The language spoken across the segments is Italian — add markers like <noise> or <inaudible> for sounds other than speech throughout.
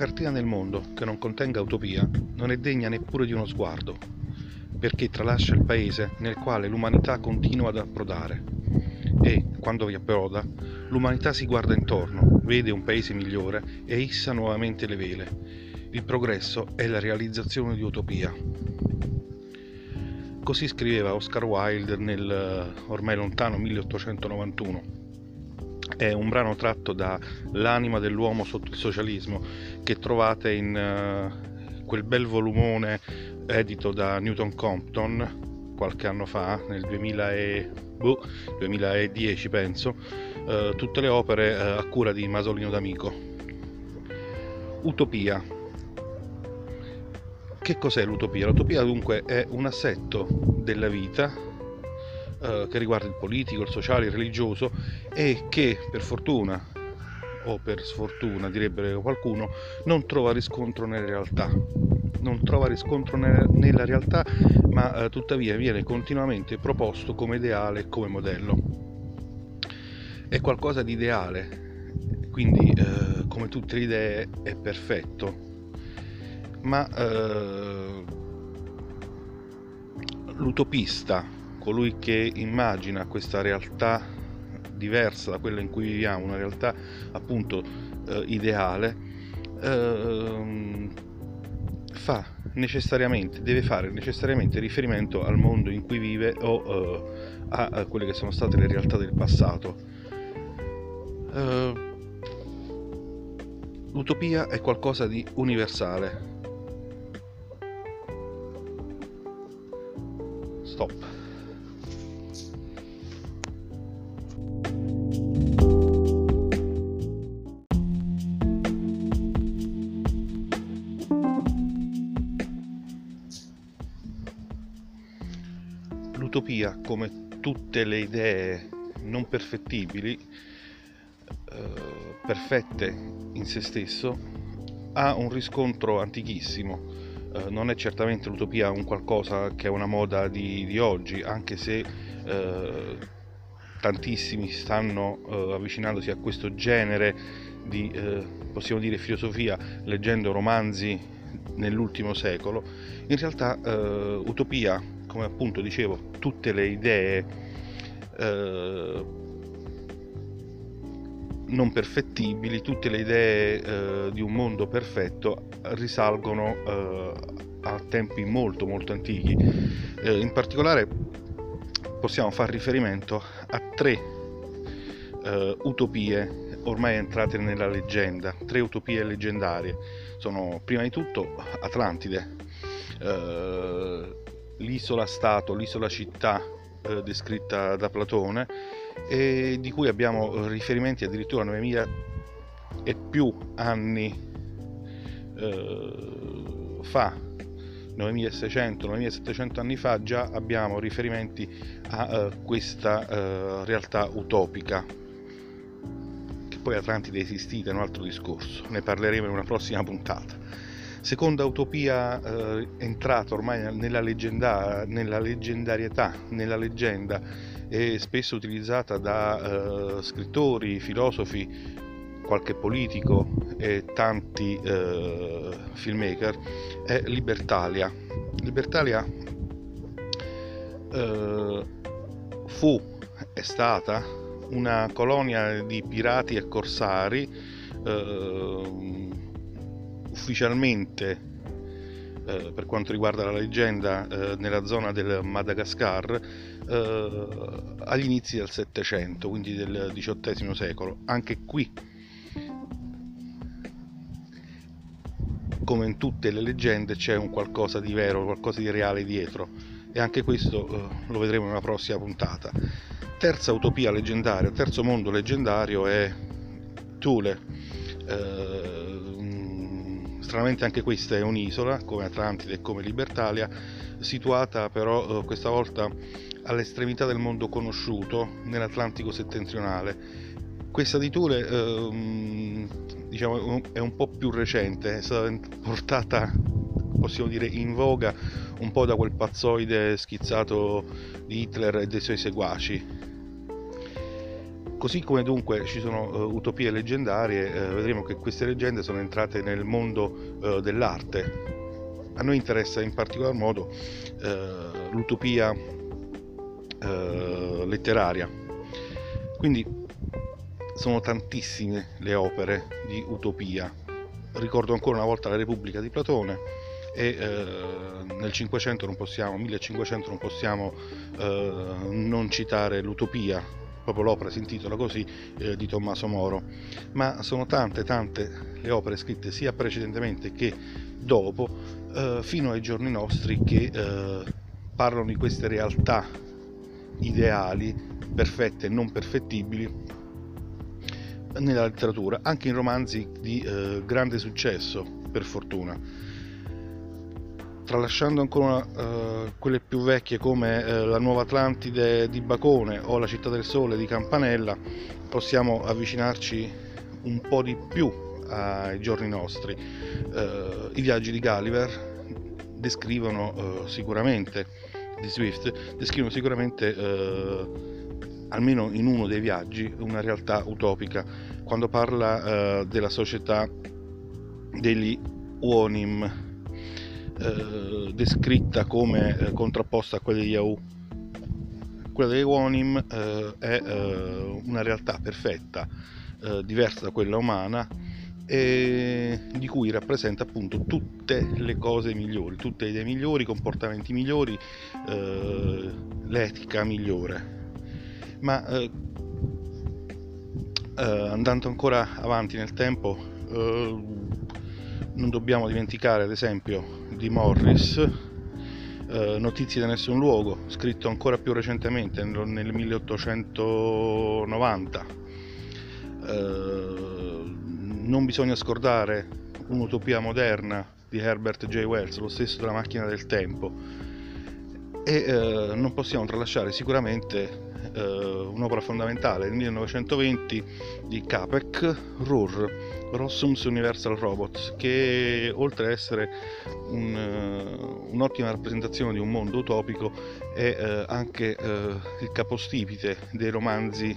Cartina nel mondo che non contenga utopia non è degna neppure di uno sguardo, perché tralascia il paese nel quale l'umanità continua ad approdare. E, quando vi approda, l'umanità si guarda intorno, vede un paese migliore e issa nuovamente le vele. Il progresso è la realizzazione di utopia. Così scriveva Oscar Wilde nel eh, ormai lontano 1891 è un brano tratto da L'anima dell'uomo sotto il socialismo che trovate in uh, quel bel volumone edito da Newton Compton qualche anno fa, nel 2000 e, boh, 2010 penso, uh, tutte le opere uh, a cura di Masolino D'Amico. Utopia. Che cos'è l'utopia? L'utopia dunque è un assetto della vita eh, che riguarda il politico, il sociale, il religioso e che per fortuna o per sfortuna direbbe qualcuno non trova riscontro nella realtà. Non trova riscontro nella realtà ma eh, tuttavia viene continuamente proposto come ideale e come modello. È qualcosa di ideale quindi eh, come tutte le idee è perfetto. Ma eh, l'utopista colui che immagina questa realtà diversa da quella in cui viviamo, una realtà appunto eh, ideale, eh, fa necessariamente, deve fare necessariamente riferimento al mondo in cui vive o eh, a, quelle che sono state le realtà del passato. Eh, l'utopia è qualcosa di universale. Stop. L'utopia, come tutte le idee non perfettibili, eh, perfette in se stesso, ha un riscontro antichissimo. Eh, non è certamente l'utopia un qualcosa che è una moda di, di oggi, anche se eh, tantissimi stanno eh, avvicinandosi a questo genere di, eh, possiamo dire, filosofia, leggendo romanzi nell'ultimo secolo. In realtà, eh, utopia come appunto dicevo, tutte le idee eh, non perfettibili, tutte le idee eh, di un mondo perfetto risalgono eh, a tempi molto molto antichi. Eh, in particolare possiamo far riferimento a tre eh, utopie ormai entrate nella leggenda, tre utopie leggendarie. Sono prima di tutto Atlantide, eh, l'isola Stato, l'isola città eh, descritta da Platone e di cui abbiamo riferimenti addirittura a 9000 e più anni eh, fa. 9600-9700 anni fa già abbiamo riferimenti a questa realtà utopica poi Atlantide esistita è un altro discorso ne parleremo in una prossima puntata seconda utopia eh, entrata ormai nella, leggenda, nella, leggendarietà, nella leggenda e spesso utilizzata da eh, scrittori, filosofi, qualche politico e tanti eh, filmmaker, è Libertalia. Libertalia eh, fu, è stata una colonia di pirati e corsari eh, ufficialmente eh, per quanto riguarda la leggenda eh, nella zona del Madagascar eh, agli inizi del Settecento, quindi del XVIII secolo. Anche qui, come in tutte le leggende, c'è un qualcosa di vero, qualcosa di reale dietro e anche questo eh, lo vedremo una prossima puntata. Terza utopia leggendaria, terzo mondo leggendario è Thule. Eh, stranamente anche questa è un'isola, come Atlantide e come Libertalia, situata però eh, questa volta all'estremità del mondo conosciuto, nell'Atlantico settentrionale. Questa di Tule eh, diciamo, è un po' più recente, è stata portata possiamo dire in voga un po' da quel pazzoide schizzato di Hitler e dei suoi seguaci. Così come dunque ci sono uh, utopie leggendarie, uh, vedremo che queste leggende sono entrate nel mondo uh, dell'arte. A noi interessa in particolar modo l'utopia letteraria. Quindi sono tantissime le opere di utopia. Ricordo ancora una volta la Repubblica di Platone e nel 500 non possiamo, 1500 non possiamo non citare l'utopia proprio l'opera si intitola così eh, di Tommaso Moro, ma sono tante tante le opere scritte sia precedentemente che dopo, eh, fino ai giorni nostri, che eh, parlano di queste realtà ideali, perfette e non perfettibili nella letteratura, anche in romanzi di eh, grande successo, per fortuna tralasciando ancora uh, quelle più vecchie come uh, la Nuova Atlantide di Bacone o la Città del Sole di Campanella, possiamo avvicinarci un po' di più ai giorni nostri. Uh, I viaggi di Gulliver descrivono sicuramente, di Swift, descrivono sicuramente, almeno in uno dei viaggi, una realtà utopica, quando parla della società degli Uonim eh, descritta come eh, contrapposta a quella di Yahoo. Quella dei Wonim eh, è eh, una realtà perfetta, diversa da quella umana e di cui rappresenta appunto tutte le cose migliori, tutte le idee migliori, i comportamenti migliori, l'etica migliore. Ma andando ancora avanti nel tempo, non dobbiamo dimenticare ad esempio di Morris, eh, Notizie da nessun luogo, scritto ancora più recentemente nel 1890. Eh, non bisogna scordare un'utopia moderna di Herbert J. Wells, lo stesso della macchina del tempo. E eh, non possiamo tralasciare sicuramente eh, un'opera fondamentale del 1920 di Capek, Rur, Rossum's Universal Robots, che oltre ad essere un, uh, un'ottima rappresentazione di un mondo utopico è uh, anche uh, il capostipite dei romanzi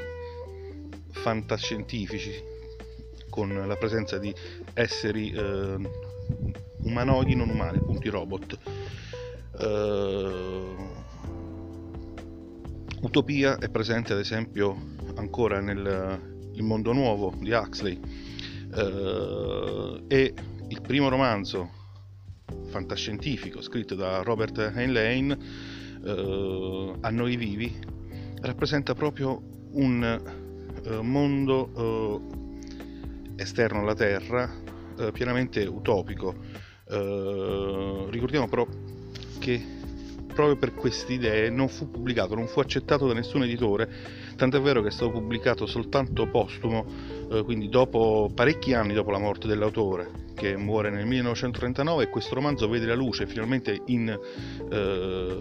fantascientifici con la presenza di esseri umanoidi non umani, appunto i robot. Utopia è presente ad esempio ancora nel mondo nuovo di Huxley eh, e il primo romanzo fantascientifico scritto da Robert Heinlein eh, A noi vivi rappresenta proprio un eh, mondo eh, esterno alla Terra eh, pienamente utopico. Eh, ricordiamo però che proprio per queste idee non fu pubblicato, non fu accettato da nessun editore, tant'è vero che è stato pubblicato soltanto postumo, eh, quindi dopo parecchi anni dopo la morte dell'autore, che muore nel 1939 e questo romanzo vede la luce finalmente in, eh,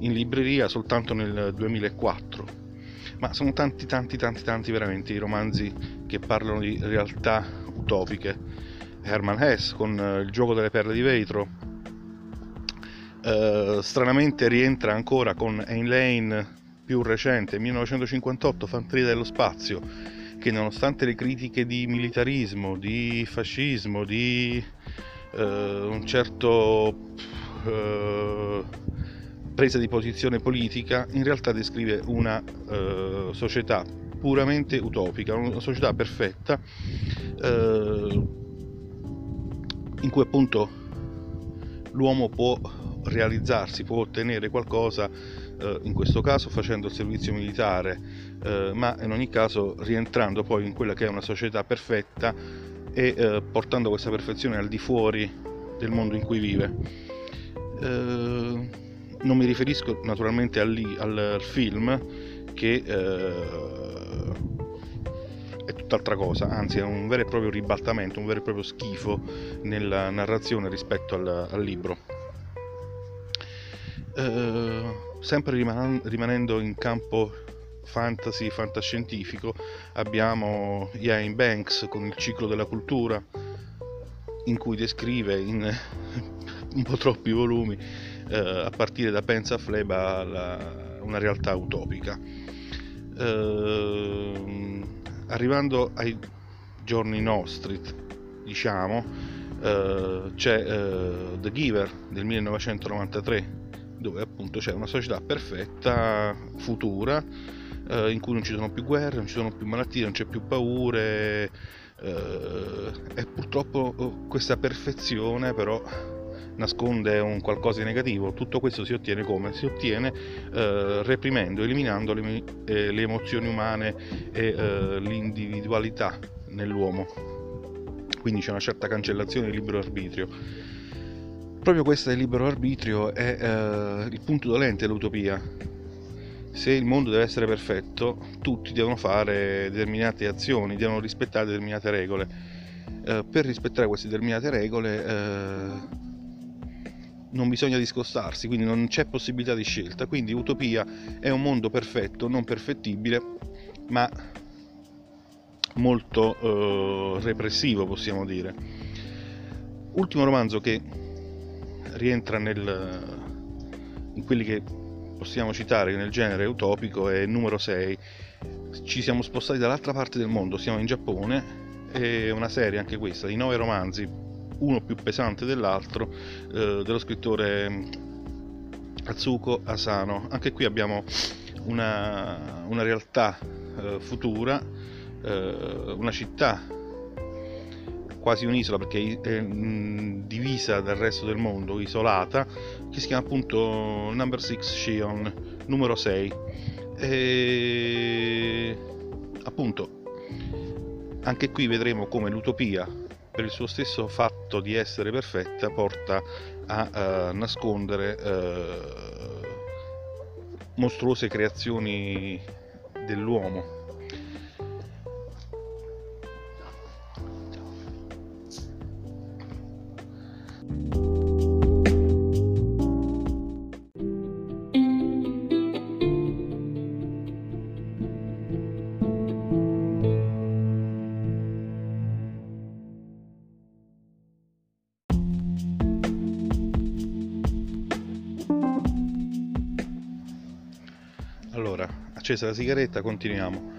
in libreria soltanto nel 2004. Ma sono tanti, tanti, tanti, tanti veramente i romanzi che parlano di realtà utopiche. Herman Hess con eh, Il gioco delle perle di vetro, eh, stranamente rientra ancora con Lane più recente, 1958, Fanteria dello Spazio, che nonostante le critiche di militarismo, di fascismo, di uh, un certo uh, presa di posizione politica, in realtà descrive una società puramente utopica, una società perfetta in cui appunto l'uomo può realizzarsi, può ottenere qualcosa, eh, in questo caso facendo il servizio militare, eh, ma in ogni caso rientrando poi in quella che è una società perfetta e eh, portando questa perfezione al di fuori del mondo in cui vive. Eh, non mi riferisco naturalmente al, al, al film che eh, è tutt'altra cosa, anzi è un vero e proprio ribaltamento, un vero e proprio schifo nella narrazione rispetto al, al libro. Eh, sempre riman- rimanendo in campo fantasy, fantascientifico, abbiamo Ian Banks con il ciclo della cultura, in cui descrive in <laughs> un po' troppi volumi, eh, a partire da Pensa Fleba, la, una realtà utopica. eh, arrivando ai giorni nostri, diciamo, c'è The Giver del 1993 dove appunto c'è una società perfetta, futura, eh, in cui non ci sono più guerre, non ci sono più malattie, non c'è più paure eh, e purtroppo eh, questa perfezione però nasconde un qualcosa di negativo. Tutto questo si ottiene come? Si ottiene eh, reprimendo, eliminando le, eh, le, emozioni umane e eh, l'individualità nell'uomo. Quindi c'è una certa cancellazione del libero arbitrio. Proprio questo del libero arbitrio è eh, il punto dolente dell'utopia. Se il mondo deve essere perfetto, tutti devono fare determinate azioni, devono rispettare determinate regole. Eh, per rispettare queste determinate regole eh, non bisogna discostarsi, quindi non c'è possibilità di scelta. Quindi Utopia è un mondo perfetto, non perfettibile, ma molto eh, repressivo, possiamo dire. Ultimo romanzo che rientra nel, in quelli che possiamo citare nel genere utopico è numero 6. Ci siamo spostati dall'altra parte del mondo, siamo in Giappone, è una serie anche questa di nove romanzi uno più pesante dell'altro, eh, dello scrittore Atsuko Asano. Anche qui abbiamo una, una realtà eh, futura, eh, una città quasi un'isola perché è mh, divisa dal resto del mondo, isolata, che si chiama appunto Number 6 Shion, numero 6. E appunto anche qui vedremo come l'utopia per il suo stesso fatto di essere perfetta porta a uh, nascondere uh, mostruose creazioni dell'uomo accesa la sigaretta, continuiamo.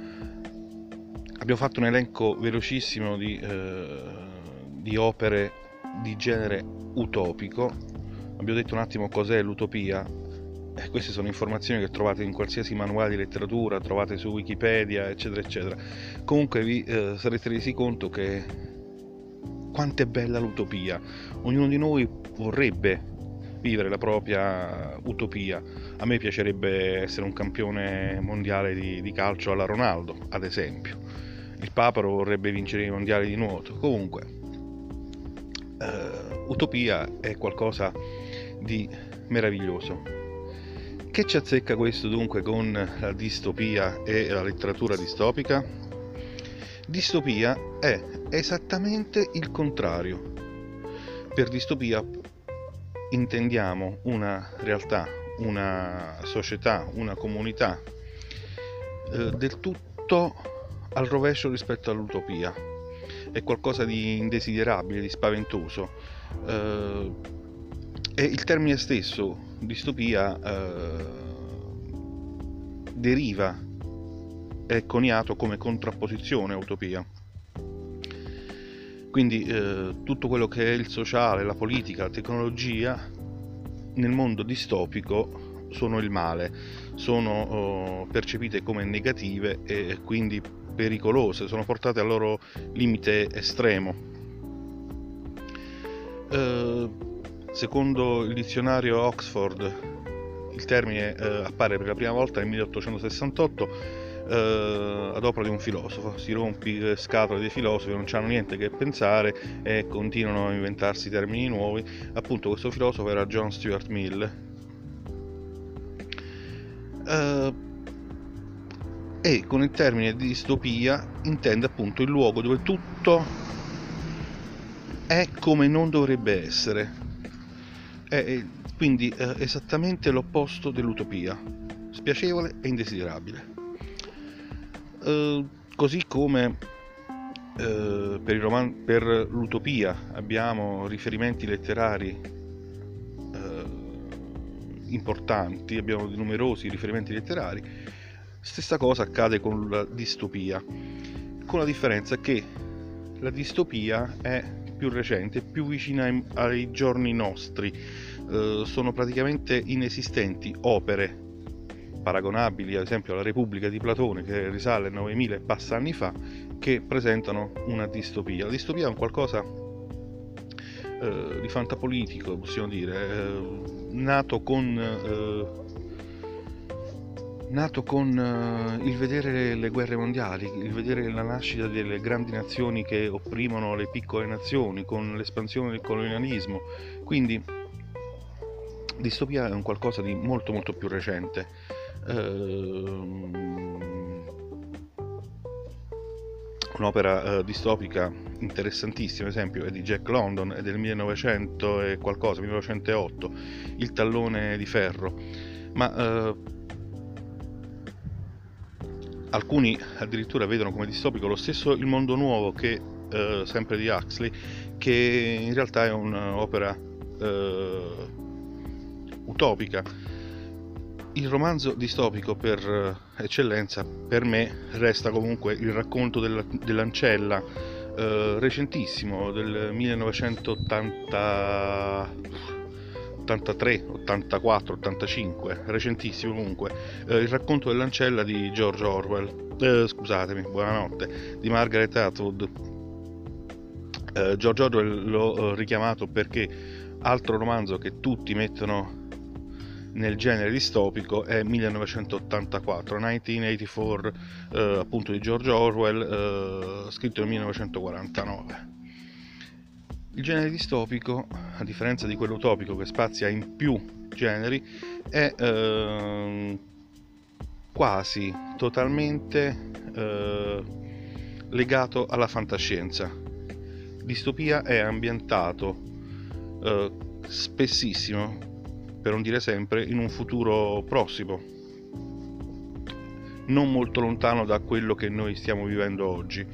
Abbiamo fatto un elenco velocissimo di, eh, di opere di genere utopico. Abbiamo detto un attimo cos'è l'utopia. Eh, queste sono informazioni che trovate in qualsiasi manuale di letteratura, trovate su Wikipedia, eccetera, eccetera. Comunque vi eh, sarete resi conto che quanto è bella l'utopia. Ognuno di noi vorrebbe vivere la propria utopia. A me piacerebbe essere un campione mondiale di, di calcio alla Ronaldo, ad esempio. Il Paparo vorrebbe vincere i mondiali di nuoto. Comunque, uh, utopia è qualcosa di meraviglioso. Che ci azzecca questo dunque con la distopia e la letteratura distopica? Distopia è esattamente il contrario. Per distopia intendiamo una realtà, una società, una comunità eh, del tutto al rovescio rispetto all'utopia. È qualcosa di indesiderabile, di spaventoso. Eh, e il termine stesso, distopia, eh, deriva, è coniato come contrapposizione a utopia. Quindi eh, tutto quello che è il sociale, la politica, la tecnologia nel mondo distopico sono il male, sono oh, percepite come negative e quindi pericolose, sono portate al loro limite estremo. Eh, secondo il dizionario Oxford il termine eh, appare per la prima volta nel 1868 eh, ad opera di un filosofo. Si rompi le scatole dei filosofi, non hanno niente che pensare e continuano a inventarsi termini nuovi. Appunto, questo filosofo era John Stuart Mill. Eh, e con il termine di distopia intende appunto il luogo dove tutto è come non dovrebbe essere. È quindi eh, esattamente l'opposto dell'utopia, spiacevole e indesiderabile. Eh, così come eh, per, roman- per, l'utopia abbiamo riferimenti letterari eh, importanti, abbiamo numerosi riferimenti letterari, Stessa cosa accade con la distopia, con la differenza che la distopia è più recente, più vicina ai, ai giorni nostri, eh, sono praticamente inesistenti opere paragonabili ad esempio alla Repubblica di Platone che risale a 9000 e passa anni fa che presentano una distopia. La distopia è un qualcosa eh, di fantapolitico, possiamo dire, eh, nato con eh, nato con uh, il vedere le guerre mondiali, il vedere la nascita delle grandi nazioni che opprimono le piccole nazioni, con l'espansione del colonialismo. Quindi distopia è un qualcosa di molto molto più recente. Uh, un'opera uh, distopica interessantissima, ad esempio, è di Jack London, è del 1900 e qualcosa, 1908, Il tallone di ferro. Ma alcuni addirittura vedono come distopico lo stesso Il mondo nuovo che eh, sempre di Huxley che in realtà è un'opera eh, utopica il romanzo distopico per eh, eccellenza per me resta comunque il racconto della, dell'ancella eh, recentissimo del 1980 83, 84, 85, recentissimo comunque, eh, il racconto dell'ancella di George Orwell, eh, scusatemi, buonanotte, di Margaret Atwood. Eh, George Orwell l'ho eh, richiamato perché altro romanzo che tutti mettono nel genere distopico è 1984, 1984, eh, appunto di George Orwell, eh, scritto nel 1949. Il genere distopico, a differenza di quello utopico che spazia in più generi, è eh, quasi totalmente eh, legato alla fantascienza. Distopia è ambientato eh, spessissimo, per non dire sempre, in un futuro prossimo, non molto lontano da quello che noi stiamo vivendo oggi.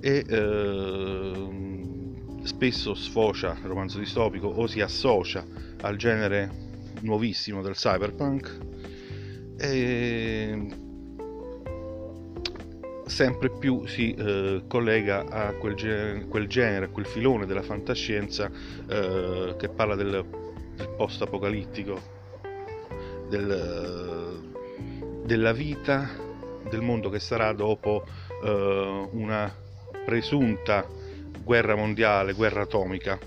E, ehm, spesso sfocia il romanzo distopico o si associa al genere nuovissimo del cyberpunk e sempre più si eh, collega a quel genere, quel genere, a quel filone della fantascienza eh, che parla del, post-apocalittico, del, della vita, del mondo che sarà dopo eh, una presunta guerra mondiale, guerra atomica.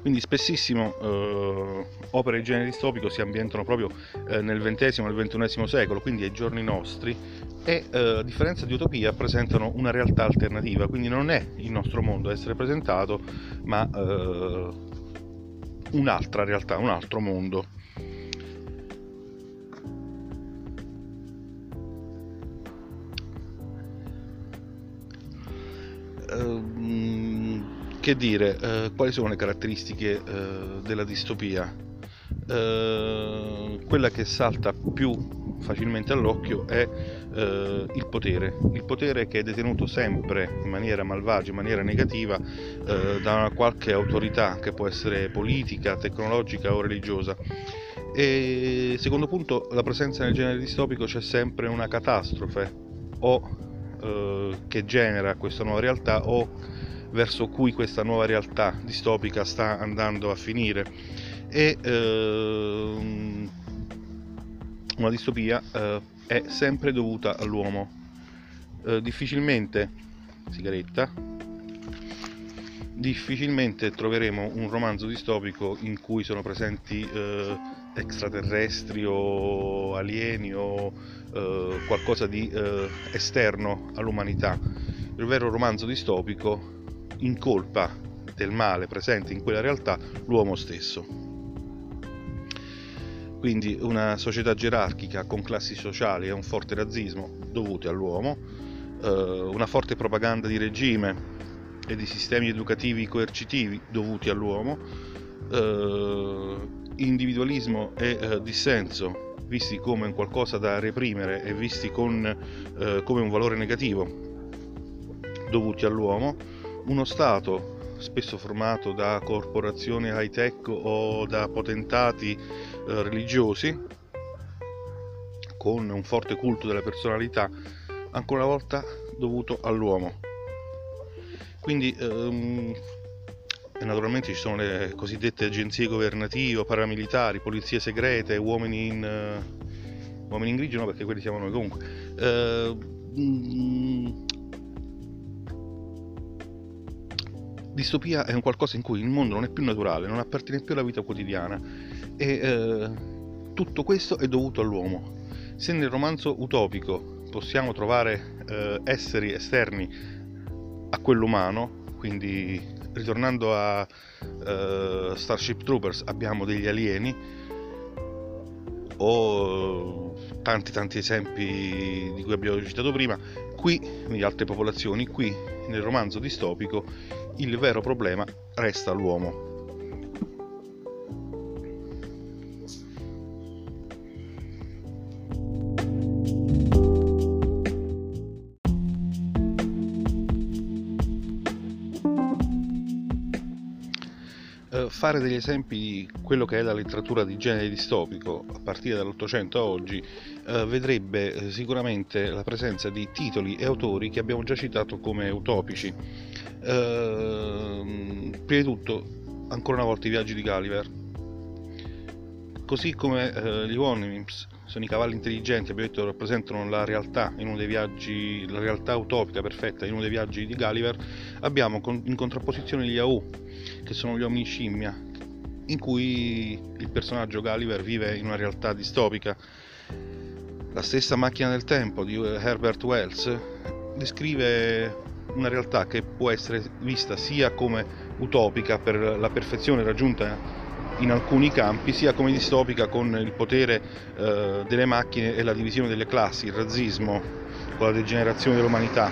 Quindi spessissimo eh, opere di genere distopico si ambientano proprio eh, nel XX e XXI secolo, quindi ai giorni nostri, e eh, a differenza di Utopia presentano una realtà alternativa, quindi non è il nostro mondo a essere presentato, ma eh, un'altra realtà, un altro mondo. Ehm, che dire, uh, quali sono le caratteristiche uh, della distopia? Uh, quella che salta più facilmente all'occhio è il potere, il potere che è detenuto sempre in maniera malvagia, in maniera negativa da una qualche autorità che può essere politica, tecnologica o religiosa. E secondo punto, la presenza nel genere distopico c'è sempre una catastrofe o eh, che genera questa nuova realtà o verso cui questa nuova realtà distopica sta andando a finire e eh, una distopia eh, è sempre dovuta all'uomo eh, difficilmente sigaretta difficilmente troveremo un romanzo distopico in cui sono presenti eh, extraterrestri o alieni o eh, qualcosa di eh, esterno all'umanità. Il vero romanzo distopico incolpa del male presente in quella realtà l'uomo stesso. Quindi una società gerarchica con classi sociali e un forte razzismo dovuti all'uomo, eh, una forte propaganda di regime e di sistemi educativi coercitivi dovuti all'uomo, eh, individualismo e eh, dissenso visti come un qualcosa da reprimere e visti con, come un valore negativo dovuti all'uomo, uno Stato spesso formato da corporazioni high tech o da potentati religiosi con un forte culto della personalità, ancora una volta dovuto all'uomo. Quindi ehm, naturalmente ci sono le cosiddette agenzie governative, paramilitari, polizie segrete, uomini in, uh, uomini in grigio, no perché quelli siamo noi comunque. Uh, mm, distopia è un qualcosa in cui il mondo non è più naturale, non appartiene più alla vita quotidiana e uh, tutto questo è dovuto all'uomo. Se nel romanzo utopico possiamo trovare esseri esterni a quello umano, quindi ritornando a uh, Starship Troopers abbiamo degli alieni o tanti tanti esempi di cui abbiamo citato prima qui di altre popolazioni qui nel romanzo distopico il vero problema resta l'uomo. Fare degli esempi di quello che è la letteratura di genere distopico a partire dall'Ottocento a oggi eh, vedrebbe eh, sicuramente la presenza di titoli e autori che abbiamo già citato come utopici. Eh, prima di tutto, ancora una volta i viaggi di Gulliver. Così come eh, gli Wanimims sono i cavalli intelligenti, abbiamo detto rappresentano la realtà in uno dei viaggi, la realtà utopica perfetta in uno dei viaggi di Gulliver, abbiamo in contrapposizione gli AU, che sono gli uomini scimmia, in cui il personaggio Gulliver vive in una realtà distopica. La stessa macchina del tempo di Herbert Wells descrive una realtà che può essere vista sia come utopica per la perfezione raggiunta in alcuni campi, sia come distopica con il potere eh, delle macchine e la divisione delle classi, il razzismo, con la degenerazione dell'umanità.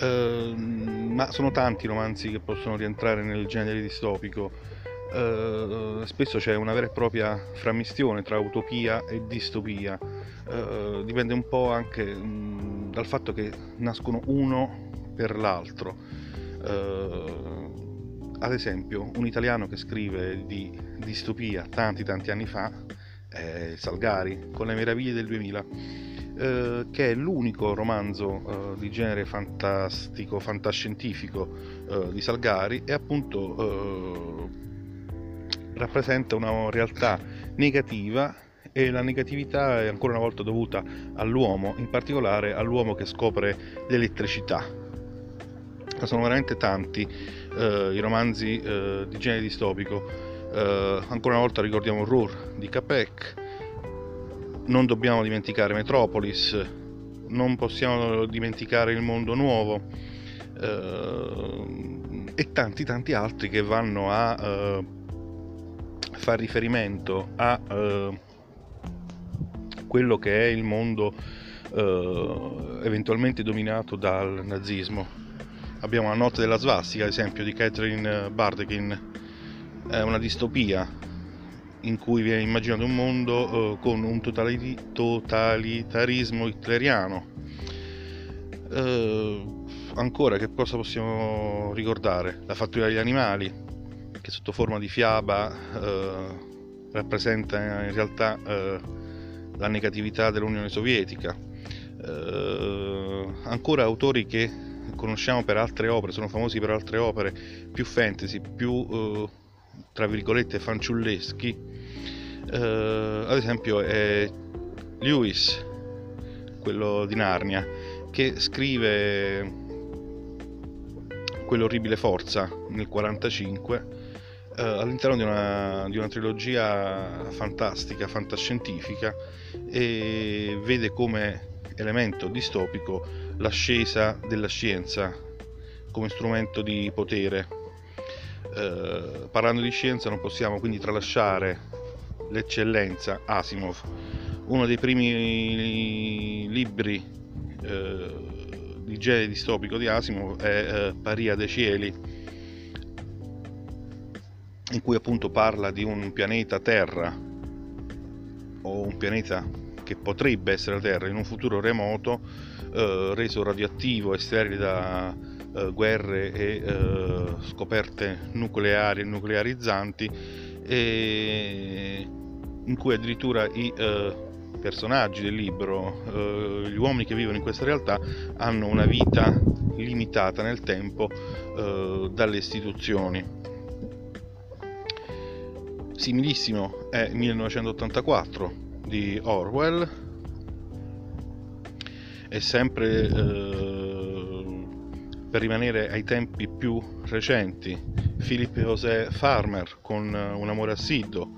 Eh, ma sono tanti i romanzi che possono rientrare nel genere distopico. Uh, spesso c'è una vera e propria frammistione tra utopia e distopia, uh, dipende un po' anche um, dal fatto che nascono uno per l'altro. Uh, ad esempio, un italiano che scrive di distopia tanti tanti anni fa è Salgari, con le meraviglie del 2000 eh, che è l'unico romanzo eh, di genere fantastico, fantascientifico eh, di Salgari e appunto eh, rappresenta una realtà negativa e la negatività è ancora una volta dovuta all'uomo, in particolare all'uomo che scopre l'elettricità. Sono veramente tanti eh, i romanzi eh, di genere distopico. ancora una volta ricordiamo Roar di Capek, non dobbiamo dimenticare Metropolis, non possiamo dimenticare il mondo nuovo eh, e tanti tanti altri che vanno a eh, far riferimento a eh, quello che è il mondo eh, eventualmente dominato dal nazismo. Abbiamo la notte della svastica, ad esempio, di Catherine Bardekin, è una distopia in cui viene immaginato un mondo uh, con un totalitarismo hitleriano. Ancora, che cosa possiamo ricordare? La fattoria degli animali, che sotto forma di fiaba uh, rappresenta in realtà la negatività dell'Unione Sovietica. ancora autori che conosciamo per altre opere, sono famosi per altre opere più fantasy, più tra virgolette fanciulleschi, eh, ad esempio è Lewis, quello di Narnia, che scrive quell'orribile forza nel 1945 eh, all'interno di una, di una trilogia fantastica, fantascientifica e vede come elemento distopico l'ascesa della scienza come strumento di potere. Eh, parlando di scienza non possiamo quindi tralasciare l'eccellenza Asimov, uno dei primi libri eh, di genere distopico di Asimov è eh, Paria dei cieli, in cui appunto parla di un pianeta Terra o un pianeta che potrebbe essere la Terra in un futuro remoto, eh, reso radioattivo e sterile da eh, guerre e eh, scoperte nucleari e nuclearizzanti e in cui addirittura i, eh, personaggi del libro, eh, gli uomini che vivono in questa realtà hanno una vita limitata nel tempo eh, dalle istituzioni. Similissimo è 1984 di Orwell, è sempre eh, per rimanere ai tempi più recenti Philip José Farmer con Un amore assiduo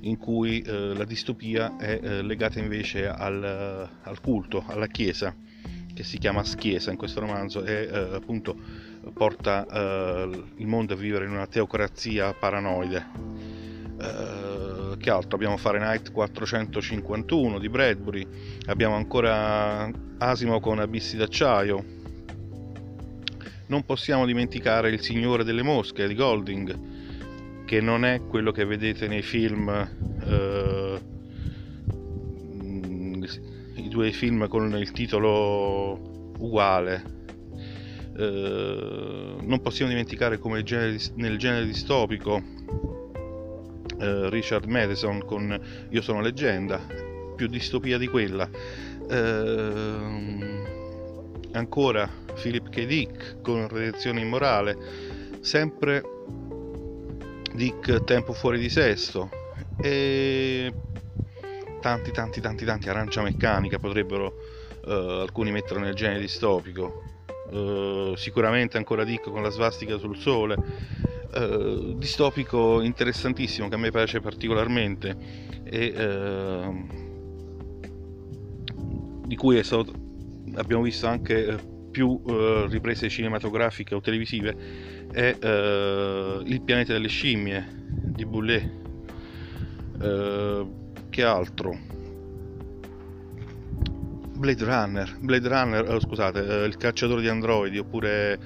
in cui eh, la distopia è eh, legata invece al, al, culto, alla chiesa che si chiama Schiesa in questo romanzo e eh, appunto porta eh, il mondo a vivere in una teocrazia paranoide eh, che altro? Abbiamo Fahrenheit 451 di Bradbury. Abbiamo ancora Asimo con Abissi d'acciaio. Non possiamo dimenticare Il Signore delle Mosche di Golding che non è quello che vedete nei film eh, i due film con il titolo uguale. Eh, non possiamo dimenticare come genere, nel genere distopico eh, Richard Madison con Io sono leggenda più distopia di quella eh, ancora Philip K. Dick con Redenzione immorale sempre Dick Tempo fuori di sesto e tanti tanti tanti tanti arancia meccanica potrebbero uh, alcuni mettere nel genere distopico uh, sicuramente ancora Dick con la svastica sul sole uh, distopico interessantissimo che a me piace particolarmente e di cui stato, abbiamo visto anche più riprese cinematografiche o televisive è uh, Il pianeta delle scimmie di Boulet. Uh, che altro? Blade Runner, Blade Runner, oh, scusate, uh, Il cacciatore di androidi oppure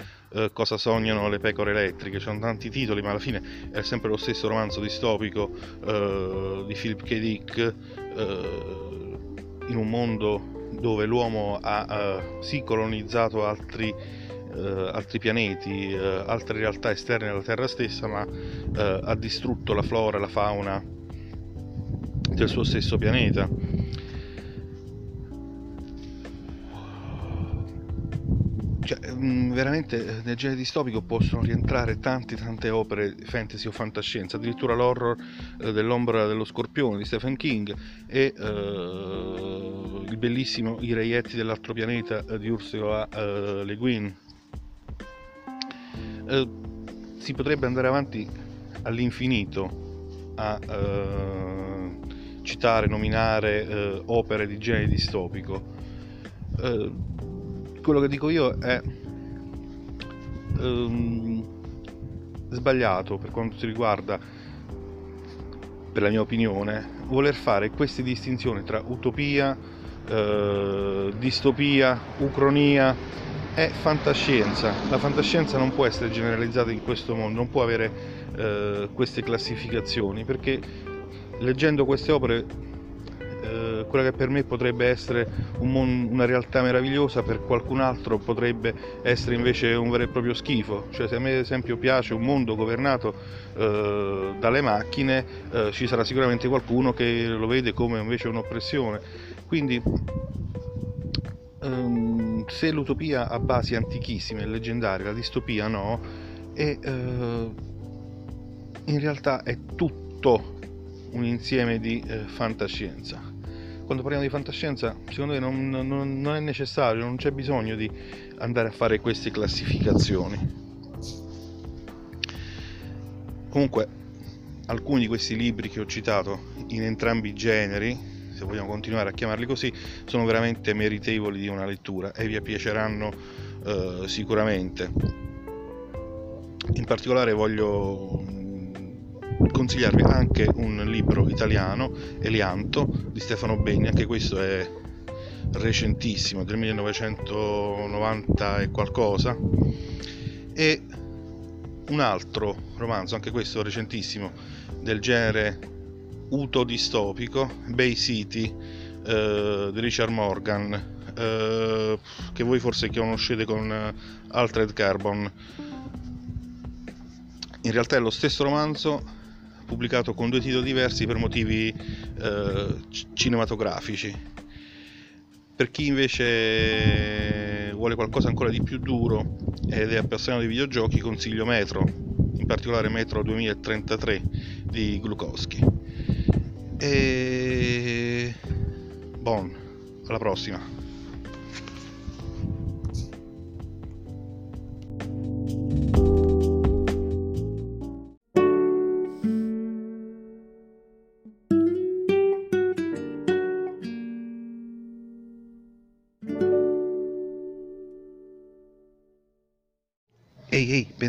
Cosa sognano le pecore elettriche, ci sono tanti titoli, ma alla fine è sempre lo stesso romanzo distopico di Philip K. Dick in un mondo dove l'uomo ha sì colonizzato altri eh, altri pianeti, eh, altre realtà esterne alla Terra stessa, ma eh, ha distrutto la flora e la fauna del suo stesso pianeta. Mm, veramente nel genere distopico possono rientrare tante tante opere fantasy o fantascienza, addirittura l'horror eh, dell'ombra dello scorpione di Stephen King e eh, il bellissimo I reietti dell'altro pianeta di Ursula eh, Le Guin eh, si potrebbe andare avanti all'infinito a eh, citare, nominare eh, opere di genere distopico. Eh, quello che dico io è ehm, sbagliato per quanto si riguarda, per la mia opinione, voler fare queste distinzioni tra utopia, eh, distopia, ucronia è fantascienza. La fantascienza non può essere generalizzata in questo mondo, non può avere eh, queste classificazioni, perché leggendo queste opere, quella che per me potrebbe essere un mon- una realtà meravigliosa, per qualcun altro potrebbe essere invece un vero e proprio schifo. Cioè se a me ad esempio piace un mondo governato eh, dalle macchine, eh, ci sarà sicuramente qualcuno che lo vede come invece un'oppressione. Quindi um, se l'utopia ha basi antichissime e leggendarie, la distopia no, e uh, in realtà è tutto un insieme di uh, fantascienza. Quando parliamo di fantascienza, secondo me non, non, non è necessario, non c'è bisogno di andare a fare queste classificazioni. Comunque, alcuni di questi libri che ho citato in entrambi i generi se vogliamo continuare a chiamarli così, sono veramente meritevoli di una lettura e vi piaceranno eh, sicuramente. In particolare voglio consigliarvi anche un libro italiano, Elianto, di Stefano Begni, anche questo è recentissimo, del 1990 e qualcosa, e un altro romanzo, anche questo recentissimo, del genere utodistopico, Bay City eh, di Richard Morgan, eh, che voi forse conoscete con eh, Altered Carbon. In realtà è lo stesso romanzo, pubblicato con due titoli diversi per motivi eh, cinematografici. Per chi invece vuole qualcosa ancora di più duro ed è appassionato di videogiochi, consiglio Metro, in particolare Metro 2033 di Glukowski. E... Bon, alla prossima.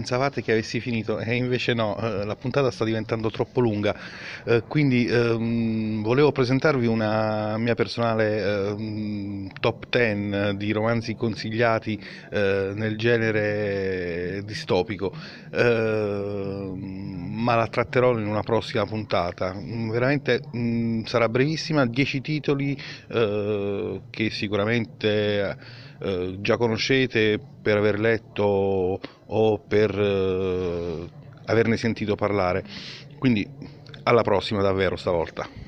Pensavate che avessi finito e invece no, eh, la puntata sta diventando troppo lunga, eh, quindi ehm, volevo presentarvi una mia personale ehm, top 10 di romanzi consigliati eh, nel genere distopico, ehm, ma la tratterò in una prossima puntata. Veramente mh, mm, sarà brevissima, 10 titoli eh, che sicuramente eh, già conoscete per aver letto o per eh, averne sentito parlare. Quindi alla prossima davvero stavolta.